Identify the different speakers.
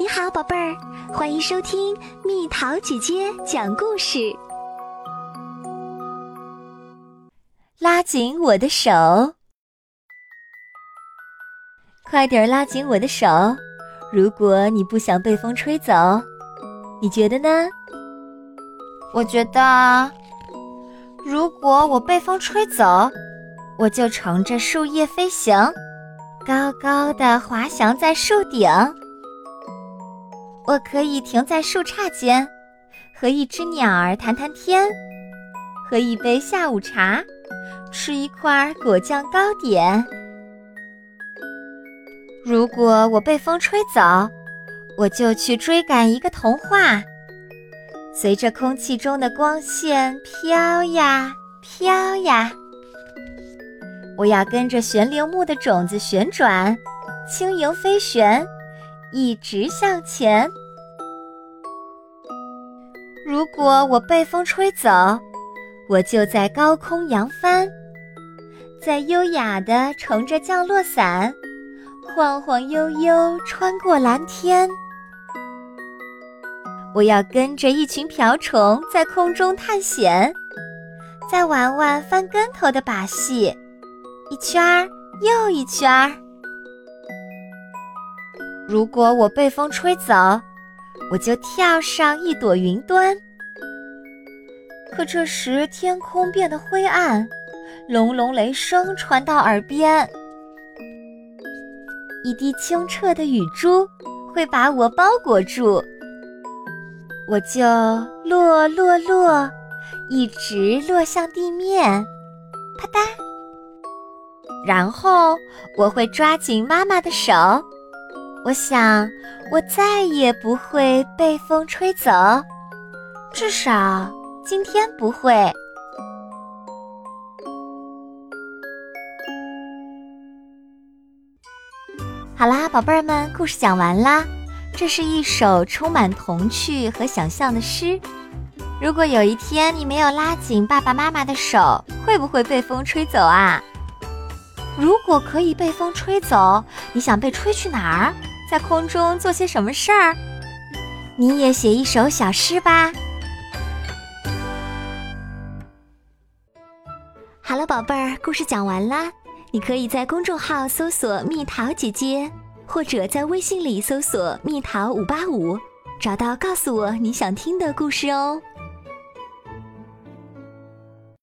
Speaker 1: 你好，宝贝儿，欢迎收听蜜桃姐姐讲故事。
Speaker 2: 拉紧我的手，快点儿拉紧我的手。如果你不想被风吹走，你觉得呢？
Speaker 3: 我觉得，如果我被风吹走，我就乘着树叶飞行，高高的滑翔在树顶。我可以停在树杈间，和一只鸟儿谈谈天，喝一杯下午茶，吃一块果酱糕点。如果我被风吹走，我就去追赶一个童话，随着空气中的光线飘呀飘呀。我要跟着悬铃木的种子旋转，轻盈飞旋，一直向前。如果我被风吹走，我就在高空扬帆，在优雅的乘着降落伞，晃晃悠悠穿过蓝天。我要跟着一群瓢虫在空中探险，再玩玩翻跟头的把戏。一圈儿又一圈儿。如果我被风吹走，我就跳上一朵云端。可这时天空变得灰暗，隆隆雷声传到耳边，一滴清澈的雨珠会把我包裹住，我就落落落，一直落向地面，啪嗒。然后我会抓紧妈妈的手，我想我再也不会被风吹走，至少今天不会。好啦，宝贝儿们，故事讲完啦。这是一首充满童趣和想象的诗。如果有一天你没有拉紧爸爸妈妈的手，会不会被风吹走啊？如果可以被风吹走，你想被吹去哪儿？在空中做些什么事儿？你也写一首小诗吧。
Speaker 1: 好了，宝贝儿，故事讲完啦。你可以在公众号搜索“蜜桃姐姐”，或者在微信里搜索“蜜桃五八五”，找到告诉我你想听的故事哦。